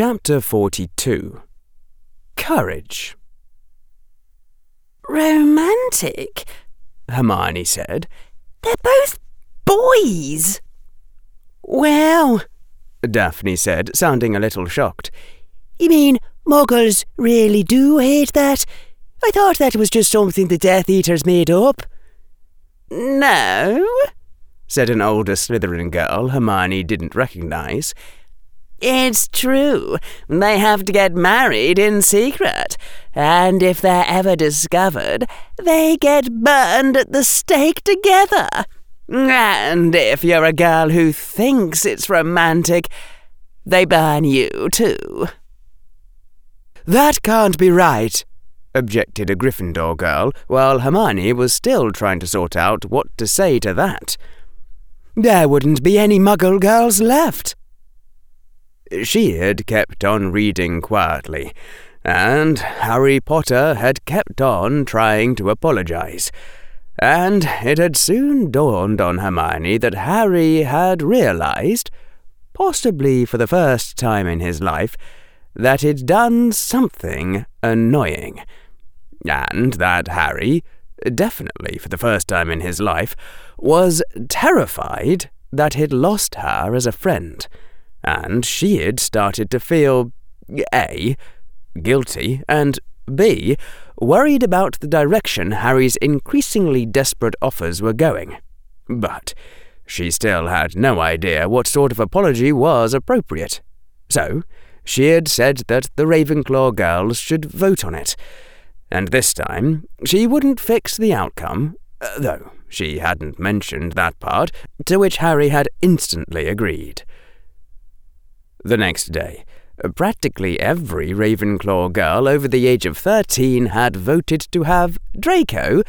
Chapter 42 Courage. Romantic? Hermione said. They're both boys. Well, Daphne said, sounding a little shocked. You mean muggles really do hate that? I thought that was just something the Death Eaters made up. No, said an older Slytherin girl Hermione didn't recognize. It's true. They have to get married in secret. And if they're ever discovered, they get burned at the stake together. And if you're a girl who thinks it's romantic, they burn you too. That can't be right, objected a Gryffindor girl, while Hermione was still trying to sort out what to say to that. There wouldn't be any muggle girls left. She had kept on reading quietly, and Harry Potter had kept on trying to apologize. And it had soon dawned on Hermione that Harry had realized, possibly for the first time in his life, that he'd done something annoying. And that Harry, definitely for the first time in his life, was terrified that he'd lost her as a friend and she had started to feel A. guilty, and B. worried about the direction Harry's increasingly desperate offers were going. But she still had no idea what sort of apology was appropriate. So, she had said that the Ravenclaw girls should vote on it. And this time, she wouldn't fix the outcome, though she hadn't mentioned that part, to which Harry had instantly agreed. The next day, practically every Ravenclaw girl over the age of 13 had voted to have Draco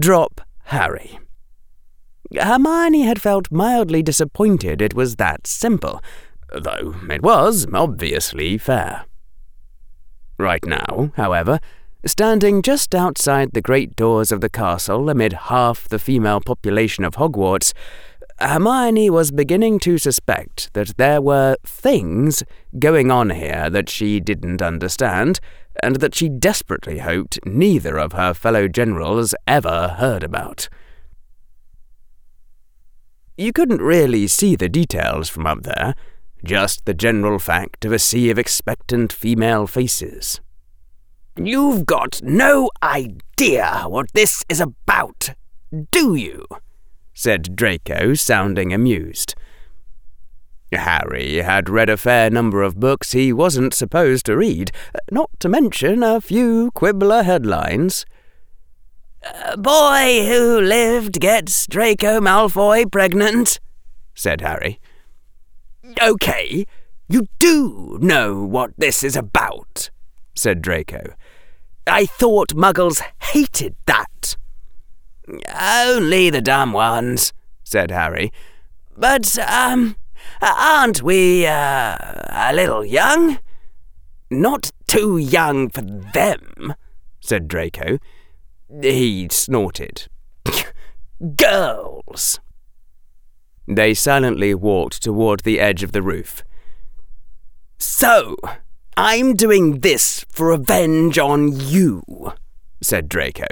drop Harry. Hermione had felt mildly disappointed it was that simple, though it was obviously fair. Right now, however, standing just outside the great doors of the castle amid half the female population of Hogwarts, Hermione was beginning to suspect that there were things going on here that she didn't understand, and that she desperately hoped neither of her fellow generals ever heard about. You couldn't really see the details from up there, just the general fact of a sea of expectant female faces. You've got no idea what this is about, do you? Said Draco, sounding amused. Harry had read a fair number of books he wasn't supposed to read, not to mention a few Quibbler headlines. Boy who lived gets Draco Malfoy pregnant, said Harry. OK, you do know what this is about, said Draco. I thought muggles hated that. Only the dumb ones, said Harry. But, um, aren't we, uh, a little young? Not too young for them, said Draco. He snorted. Girls! They silently walked toward the edge of the roof. So, I'm doing this for revenge on you, said Draco.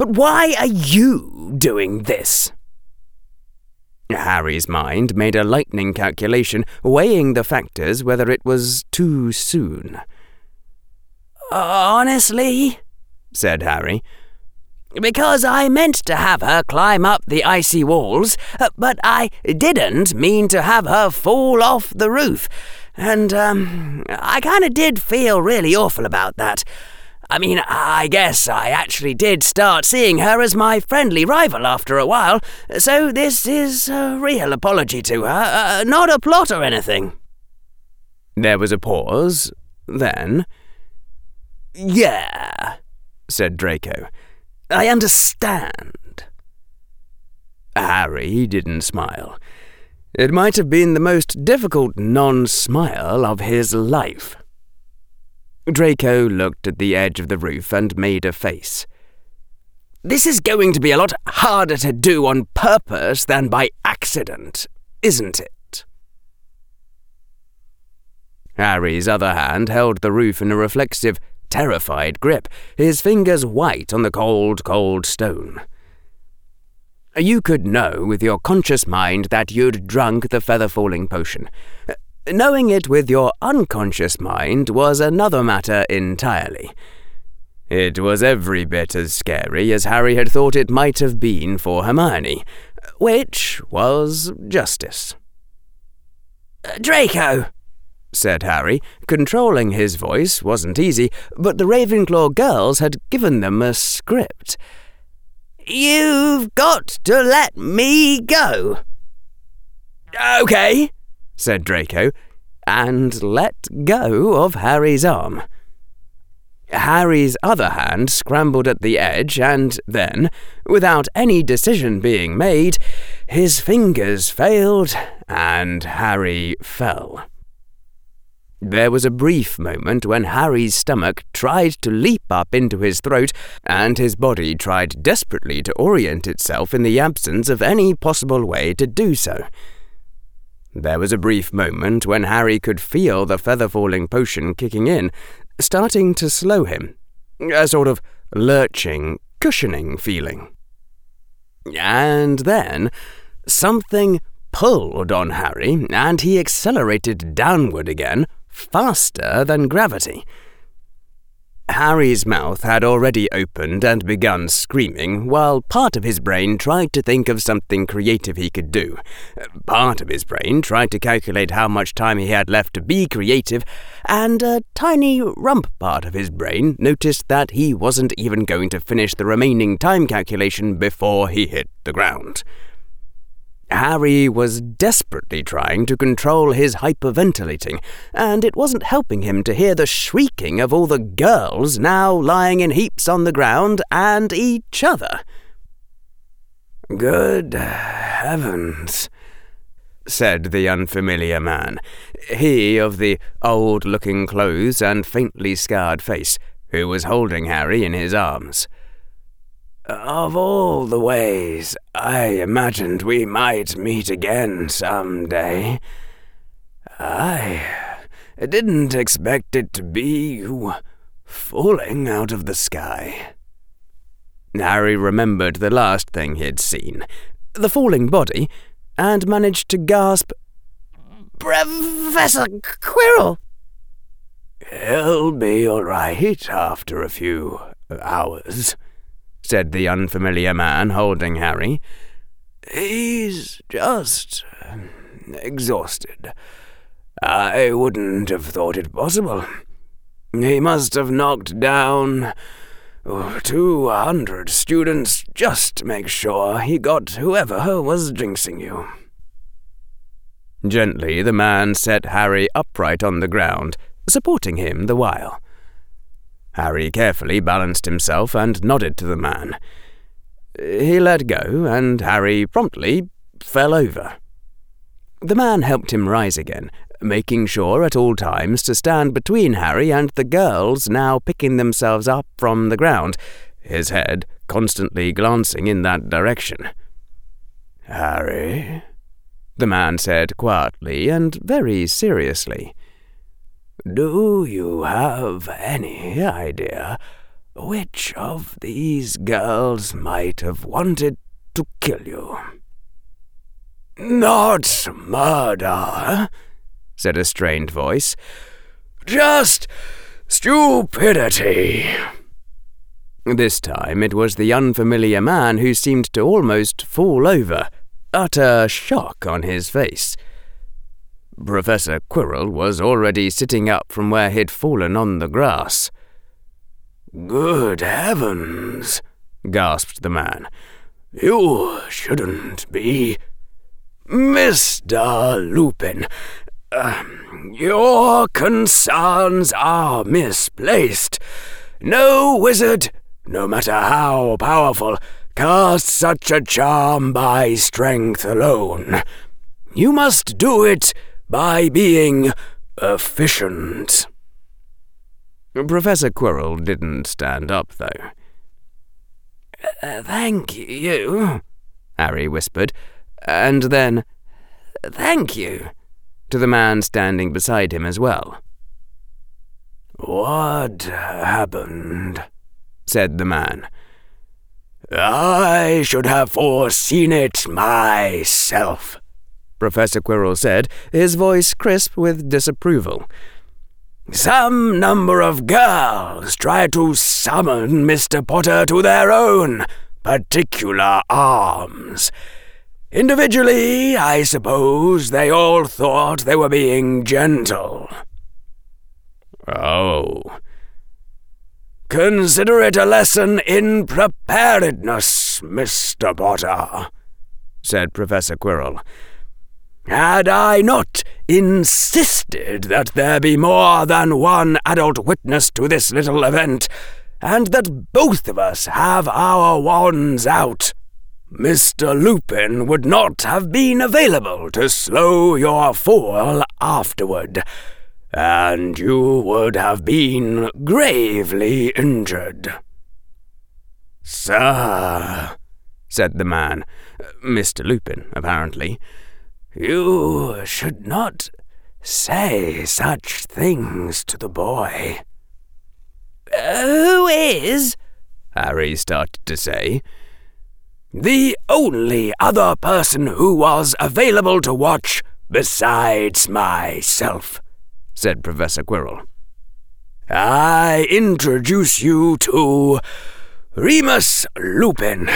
But why are you doing this? Harry's mind made a lightning calculation, weighing the factors whether it was too soon. Honestly, said Harry, because I meant to have her climb up the icy walls, but I didn't mean to have her fall off the roof. And, um, I kind of did feel really awful about that. I mean, I guess I actually did start seeing her as my friendly rival after a while, so this is a real apology to her, uh, not a plot or anything. There was a pause, then. Yeah, said Draco. I understand. Harry didn't smile. It might have been the most difficult non smile of his life. Draco looked at the edge of the roof and made a face. This is going to be a lot harder to do on purpose than by accident, isn't it? Harry's other hand held the roof in a reflexive, terrified grip, his fingers white on the cold, cold stone. You could know with your conscious mind that you'd drunk the feather falling potion. Knowing it with your unconscious mind was another matter entirely. It was every bit as scary as Harry had thought it might have been for Hermione, which was justice. Draco, said Harry. Controlling his voice wasn't easy, but the Ravenclaw girls had given them a script. You've got to let me go. Okay, said Draco, and let go of Harry's arm. Harry's other hand scrambled at the edge, and then, without any decision being made, his fingers failed, and Harry fell. There was a brief moment when Harry's stomach tried to leap up into his throat, and his body tried desperately to orient itself in the absence of any possible way to do so. There was a brief moment when Harry could feel the feather falling potion kicking in, starting to slow him. A sort of lurching, cushioning feeling. And then something pulled on Harry, and he accelerated downward again, faster than gravity. Harry's mouth had already opened and begun screaming, while part of his brain tried to think of something creative he could do. Part of his brain tried to calculate how much time he had left to be creative, and a tiny rump part of his brain noticed that he wasn't even going to finish the remaining time calculation before he hit the ground. Harry was desperately trying to control his hyperventilating, and it wasn't helping him to hear the shrieking of all the girls now lying in heaps on the ground and each other. Good heavens, said the unfamiliar man, he of the old looking clothes and faintly scarred face, who was holding Harry in his arms. Of all the ways I imagined we might meet again some day, I didn't expect it to be you falling out of the sky. Harry remembered the last thing he'd seen the falling body and managed to gasp, Professor Quirrell! He'll be all right after a few hours said the unfamiliar man, holding Harry. He's just um, exhausted. I wouldn't have thought it possible. He must have knocked down oh, two hundred students just to make sure he got whoever was jinxing you. Gently, the man set Harry upright on the ground, supporting him the while. Harry carefully balanced himself and nodded to the man. He let go, and Harry promptly fell over. The man helped him rise again, making sure at all times to stand between Harry and the girls now picking themselves up from the ground, his head constantly glancing in that direction. Harry, the man said quietly and very seriously. Do you have any idea which of these girls might have wanted to kill you? Not murder, said a strained voice. Just stupidity. This time it was the unfamiliar man who seemed to almost fall over, utter shock on his face. Professor Quirrell was already sitting up from where he'd fallen on the grass. Good heavens, gasped the man. You shouldn't be. Mr. Lupin, uh, your concerns are misplaced. No wizard, no matter how powerful, casts such a charm by strength alone. You must do it by being efficient. Professor Quirrell didn't stand up, though. Uh, thank you, Harry whispered, and then, thank you, to the man standing beside him as well. What happened? said the man. I should have foreseen it myself, Professor Quirrell said, his voice crisp with disapproval. Some number of girls try to summon Mr. Potter to their own particular arms. Individually, I suppose they all thought they were being gentle. Oh. Consider it a lesson in preparedness, Mr. Potter, said Professor Quirrell. Had I not insisted that there be more than one adult witness to this little event, and that both of us have our wands out, Mr. Lupin would not have been available to slow your fall afterward, and you would have been gravely injured. Sir, said the man, Mr. Lupin, apparently, you should not say such things to the boy. Who is? Harry started to say. The only other person who was available to watch besides myself, said Professor Quirrell. I introduce you to Remus Lupin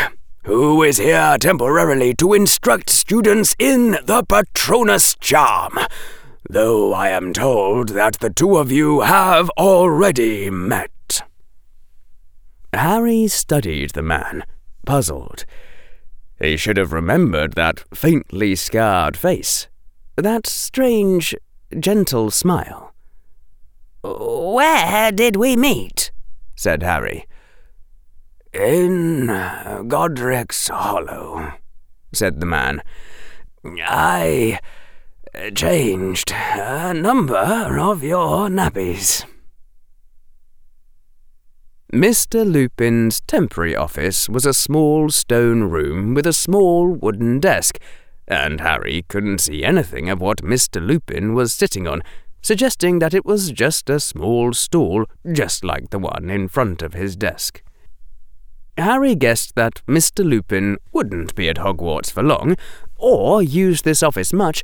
who is here temporarily to instruct students in the Patronus charm, though I am told that the two of you have already met. Harry studied the man, puzzled. He should have remembered that faintly scarred face, that strange, gentle smile. Where did we meet? said Harry. In Godric's Hollow, said the man. I changed a number of your nappies. Mr. Lupin's temporary office was a small stone room with a small wooden desk, and Harry couldn't see anything of what Mr. Lupin was sitting on, suggesting that it was just a small stool, just like the one in front of his desk. Harry guessed that Mr. Lupin wouldn't be at Hogwarts for long, or use this office much,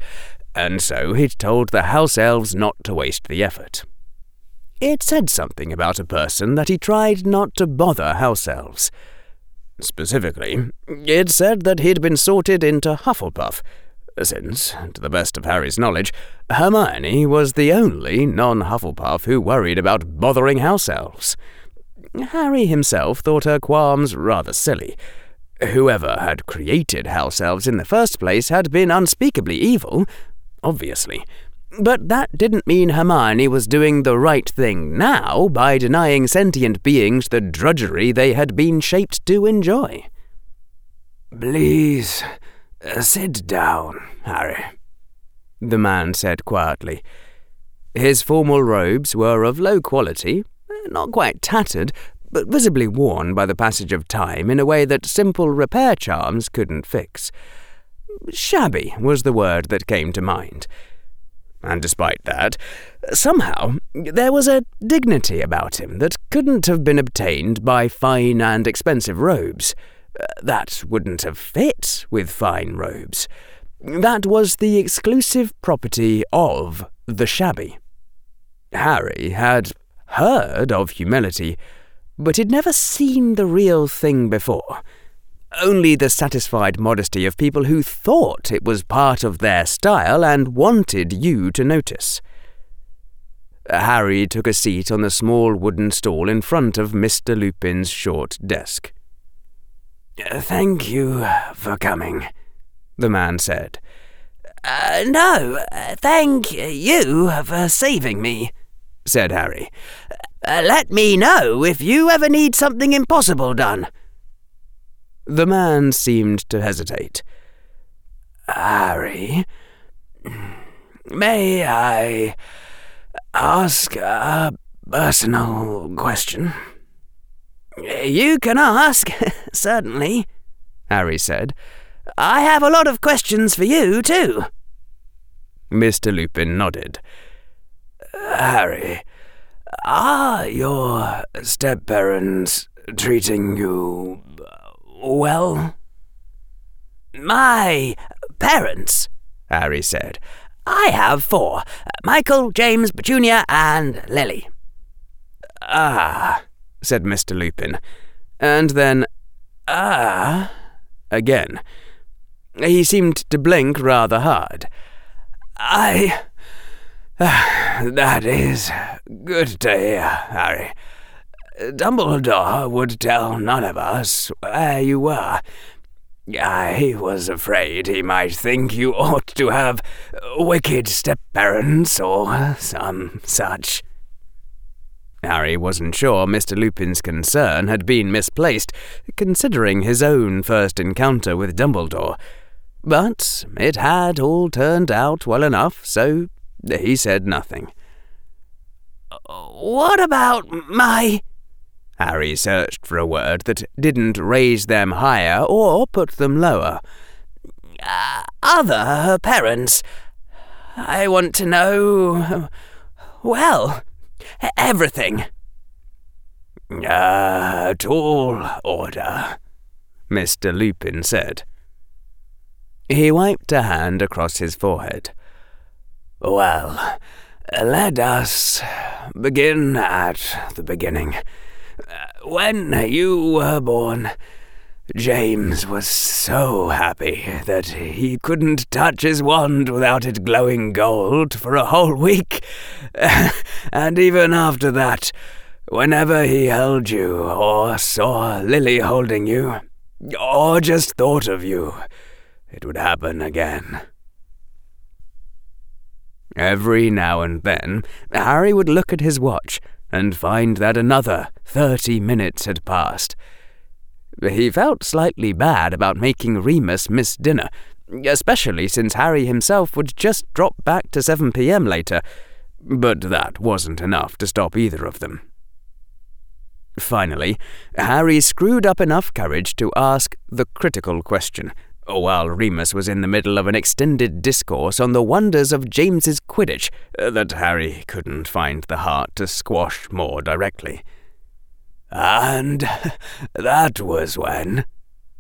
and so he'd told the house elves not to waste the effort. It said something about a person that he tried not to bother house elves. Specifically, it said that he'd been sorted into Hufflepuff, since, to the best of Harry's knowledge, Hermione was the only non Hufflepuff who worried about bothering house elves. Harry himself thought her qualms rather silly. Whoever had created house elves in the first place had been unspeakably evil, obviously. But that didn't mean Hermione was doing the right thing now by denying sentient beings the drudgery they had been shaped to enjoy. Please, uh, sit down, Harry, the man said quietly. His formal robes were of low quality, not quite tattered, but visibly worn by the passage of time in a way that simple repair charms couldn't fix. Shabby was the word that came to mind. And despite that, somehow there was a dignity about him that couldn't have been obtained by fine and expensive robes. Uh, that wouldn't have fit with fine robes. That was the exclusive property of the shabby. Harry had heard of humility, but he'd never seen the real thing before. Only the satisfied modesty of people who thought it was part of their style and wanted you to notice. Harry took a seat on the small wooden stool in front of Mr. Lupin's short desk. Thank you for coming, the man said. Uh, no, thank you for saving me, said Harry. Uh, let me know if you ever need something impossible done. The man seemed to hesitate. Harry, may I ask a personal question? You can ask, certainly, Harry said. I have a lot of questions for you, too. Mr. Lupin nodded. Harry, Are your step parents treating you well? My parents, Harry said. I have four Michael, James, Petunia, and Lily. Ah, said Mr. Lupin, and then, ah, again. He seemed to blink rather hard. I. that is good to hear, Harry. Dumbledore would tell none of us where you were. I was afraid he might think you ought to have wicked step-parents or some such. Harry wasn't sure Mr. Lupin's concern had been misplaced, considering his own first encounter with Dumbledore. But it had all turned out well enough, so he said nothing. What about my. Harry searched for a word that didn't raise them higher or put them lower. Uh, other parents. I want to know. Well, everything. A tall order, Mr. Lupin said. He wiped a hand across his forehead. Well, let us begin at the beginning. When you were born, James was so happy that he couldn't touch his wand without it glowing gold for a whole week. and even after that, whenever he held you, or saw Lily holding you, or just thought of you, it would happen again. Every now and then, Harry would look at his watch and find that another thirty minutes had passed. He felt slightly bad about making Remus miss dinner, especially since Harry himself would just drop back to 7 pm later, but that wasn't enough to stop either of them. Finally, Harry screwed up enough courage to ask the critical question, while Remus was in the middle of an extended discourse on the wonders of James's Quidditch uh, that Harry couldn't find the heart to squash more directly. And that was when,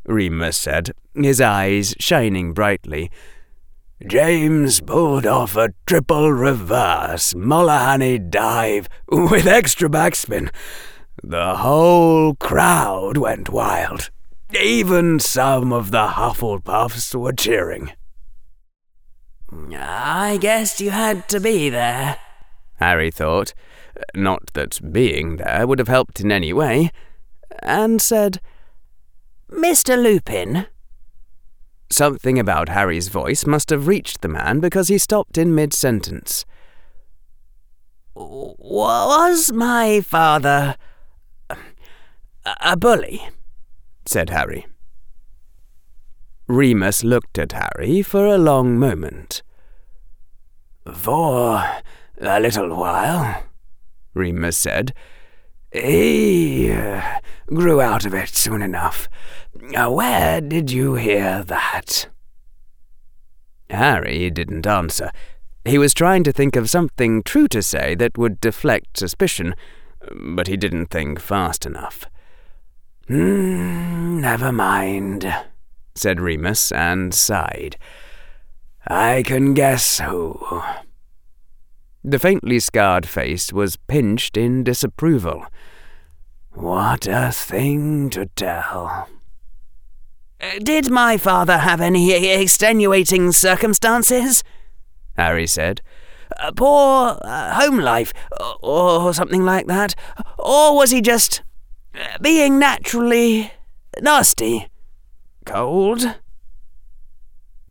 Remus said, his eyes shining brightly, James pulled off a triple reverse Mullahanny dive with extra backspin. The whole crowd went wild. Even some of the Hufflepuffs were cheering. I guess you had to be there, Harry thought. Not that being there would have helped in any way, and said, Mr. Lupin. Something about Harry's voice must have reached the man because he stopped in mid sentence. Was my father a bully? Said Harry. Remus looked at Harry for a long moment. For a little while, Remus said. He uh, grew out of it soon enough. Uh, where did you hear that? Harry didn't answer. He was trying to think of something true to say that would deflect suspicion, but he didn't think fast enough. Hmm, never mind, said Remus and sighed. I can guess who. The faintly scarred face was pinched in disapproval. What a thing to tell. Did my father have any extenuating circumstances? Harry said. Poor uh, home life, or something like that? Or was he just being naturally nasty? Cold?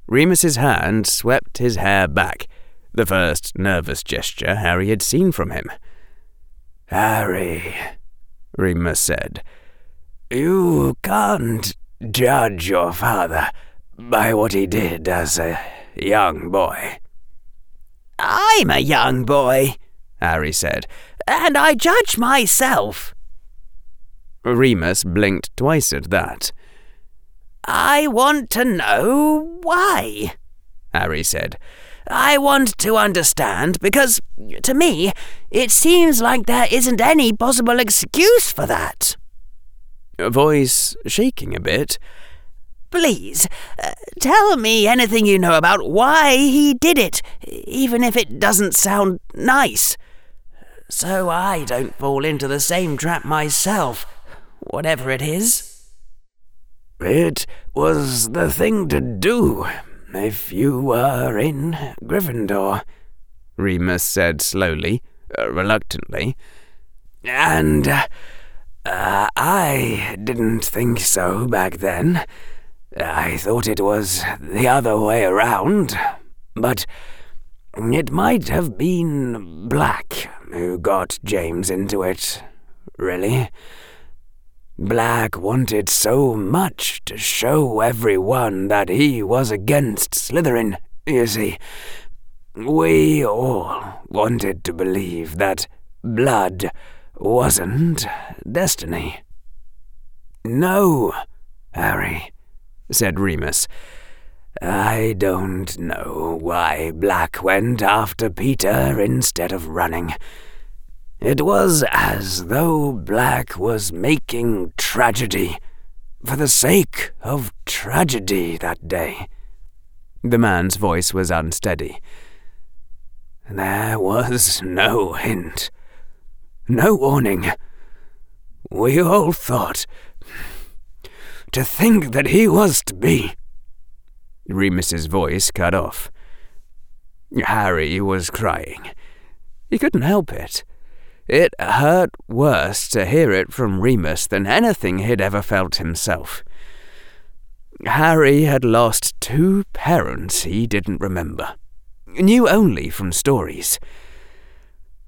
Remus's hand swept his hair back the first nervous gesture Harry had seen from him. Harry, Remus said, you can't judge your father by what he did as a young boy. I'm a young boy, Harry said, and I judge myself. Remus blinked twice at that. I want to know why, Harry said. I want to understand because, to me, it seems like there isn't any possible excuse for that. A voice shaking a bit. Please, uh, tell me anything you know about why he did it, even if it doesn't sound nice. So I don't fall into the same trap myself, whatever it is. It was the thing to do if you were in Gryffindor, Remus said slowly, uh, reluctantly. And uh, I didn't think so back then. I thought it was the other way around, but it might have been Black who got James into it, really. Black wanted so much to show everyone that he was against Slytherin, you see. We all wanted to believe that blood wasn't destiny. No, Harry said Remus. I don't know why Black went after Peter instead of running. It was as though Black was making tragedy for the sake of tragedy that day. The man's voice was unsteady. There was no hint, no warning. We all thought to think that he was to be. Remus's voice cut off. Harry was crying. He couldn't help it. It hurt worse to hear it from Remus than anything he'd ever felt himself. Harry had lost two parents he didn't remember, knew only from stories.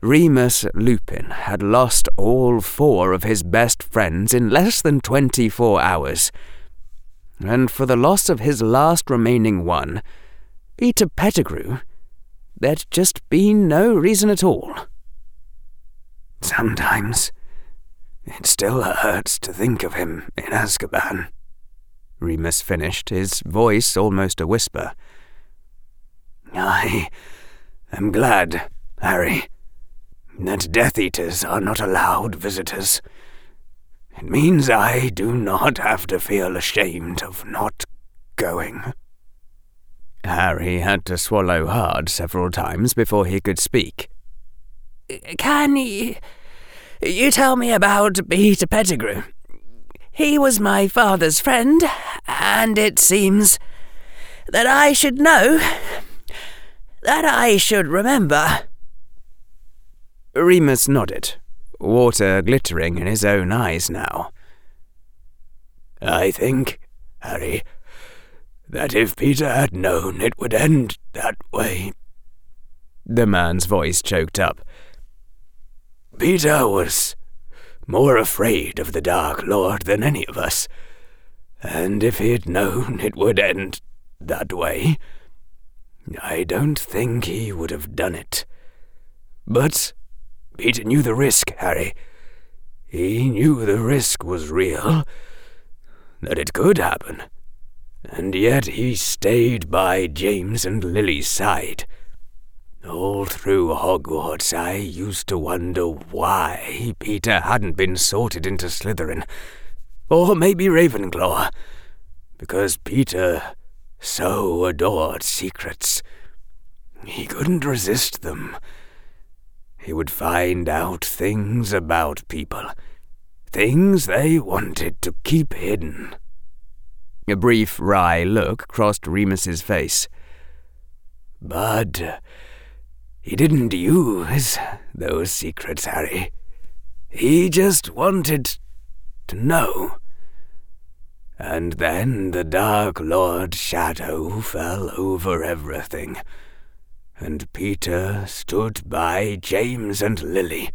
Remus Lupin had lost all four of his best friends in less than 24 hours. And for the loss of his last remaining one, Peter Pettigrew, there'd just been no reason at all. Sometimes it still hurts to think of him in Azkaban, Remus finished, his voice almost a whisper. I am glad, Harry that Death Eaters are not allowed visitors. It means I do not have to feel ashamed of not going. Harry had to swallow hard several times before he could speak. Can you, you tell me about Peter Pettigrew? He was my father's friend, and it seems that I should know, that I should remember. Remus nodded, water glittering in his own eyes now. I think, Harry, that if Peter had known it would end that way. The man's voice choked up. Peter was more afraid of the Dark Lord than any of us, and if he'd known it would end that way, I don't think he would have done it. But Peter knew the risk, Harry. He knew the risk was real, that it could happen. And yet he stayed by James and Lily's side. All through Hogwarts, I used to wonder why Peter hadn't been sorted into Slytherin, or maybe Ravenclaw, because Peter so adored secrets. He couldn't resist them he would find out things about people, things they wanted to keep hidden. A brief wry look crossed Remus's face. But he didn't use those secrets, Harry. He just wanted to know. And then the Dark Lord's shadow fell over everything and Peter stood by James and Lily,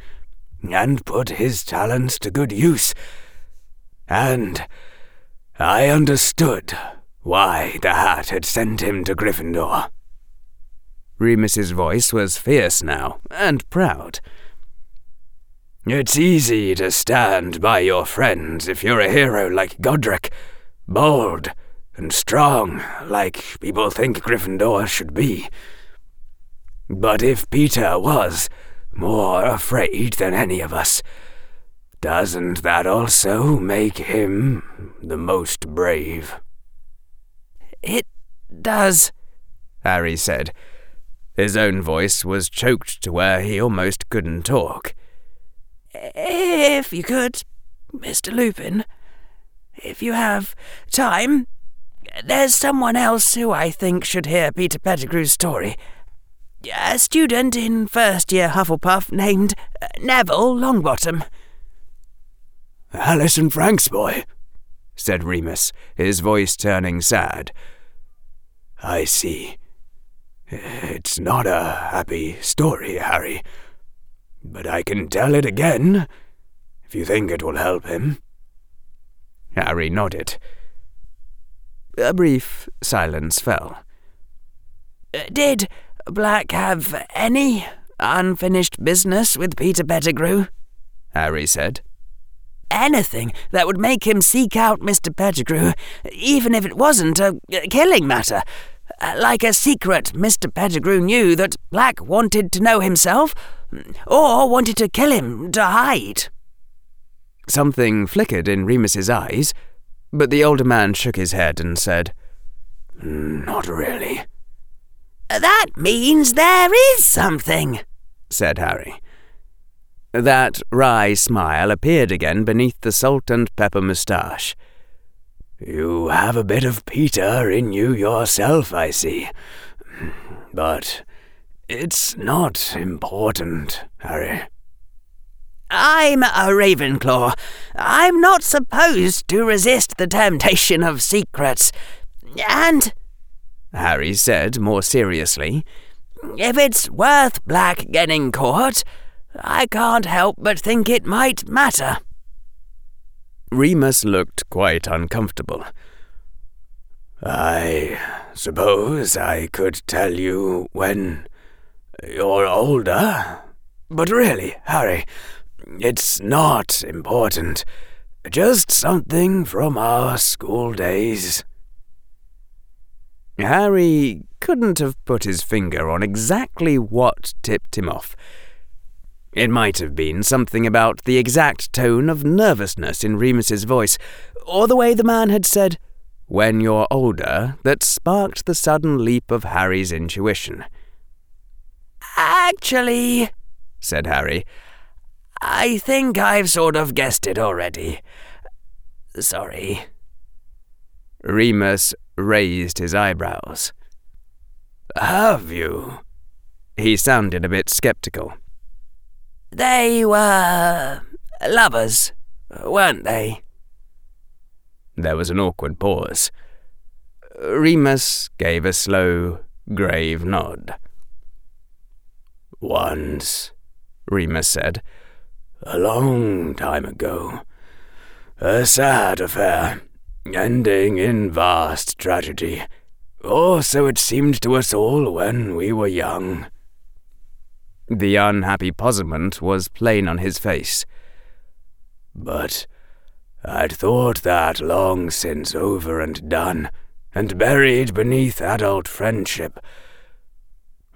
and put his talents to good use. And I understood why the hat had sent him to Gryffindor. Remus's voice was fierce now, and proud. It's easy to stand by your friends if you're a hero like Godric, bold and strong like people think Gryffindor should be. But if Peter was more afraid than any of us, doesn't that also make him the most brave? It does, Harry said. His own voice was choked to where he almost couldn't talk. If you could, Mr. Lupin, if you have time, there's someone else who I think should hear Peter Pettigrew's story. A student in first year Hufflepuff named uh, Neville Longbottom. Alice and Frank's boy, said Remus, his voice turning sad. I see. It's not a happy story, Harry. But I can tell it again, if you think it will help him. Harry nodded. A brief silence fell. Uh, did Black have any unfinished business with Peter Pettigrew? Harry said. Anything that would make him seek out Mr. Pettigrew, even if it wasn't a killing matter. Uh, like a secret Mr. Pettigrew knew that Black wanted to know himself, or wanted to kill him to hide. Something flickered in Remus's eyes, but the older man shook his head and said, Not really. That means there is something, said Harry. That wry smile appeared again beneath the salt and pepper moustache. You have a bit of Peter in you yourself, I see. But it's not important, Harry. I'm a Ravenclaw. I'm not supposed to resist the temptation of secrets. And Harry said more seriously. If it's worth Black getting caught, I can't help but think it might matter. Remus looked quite uncomfortable. I suppose I could tell you when you're older. But really, Harry, it's not important. Just something from our school days. Harry couldn't have put his finger on exactly what tipped him off. It might have been something about the exact tone of nervousness in Remus's voice, or the way the man had said, when you're older, that sparked the sudden leap of Harry's intuition. Actually, said Harry, I think I've sort of guessed it already. Sorry. Remus raised his eyebrows. Have you? He sounded a bit sceptical. They were lovers, weren't they? There was an awkward pause. Remus gave a slow, grave nod. Once, Remus said. A long time ago. A sad affair ending in vast tragedy. Or so it seemed to us all when we were young. The unhappy puzzlement was plain on his face. But I'd thought that long since over and done, and buried beneath adult friendship.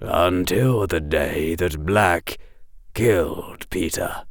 Until the day that Black killed Peter.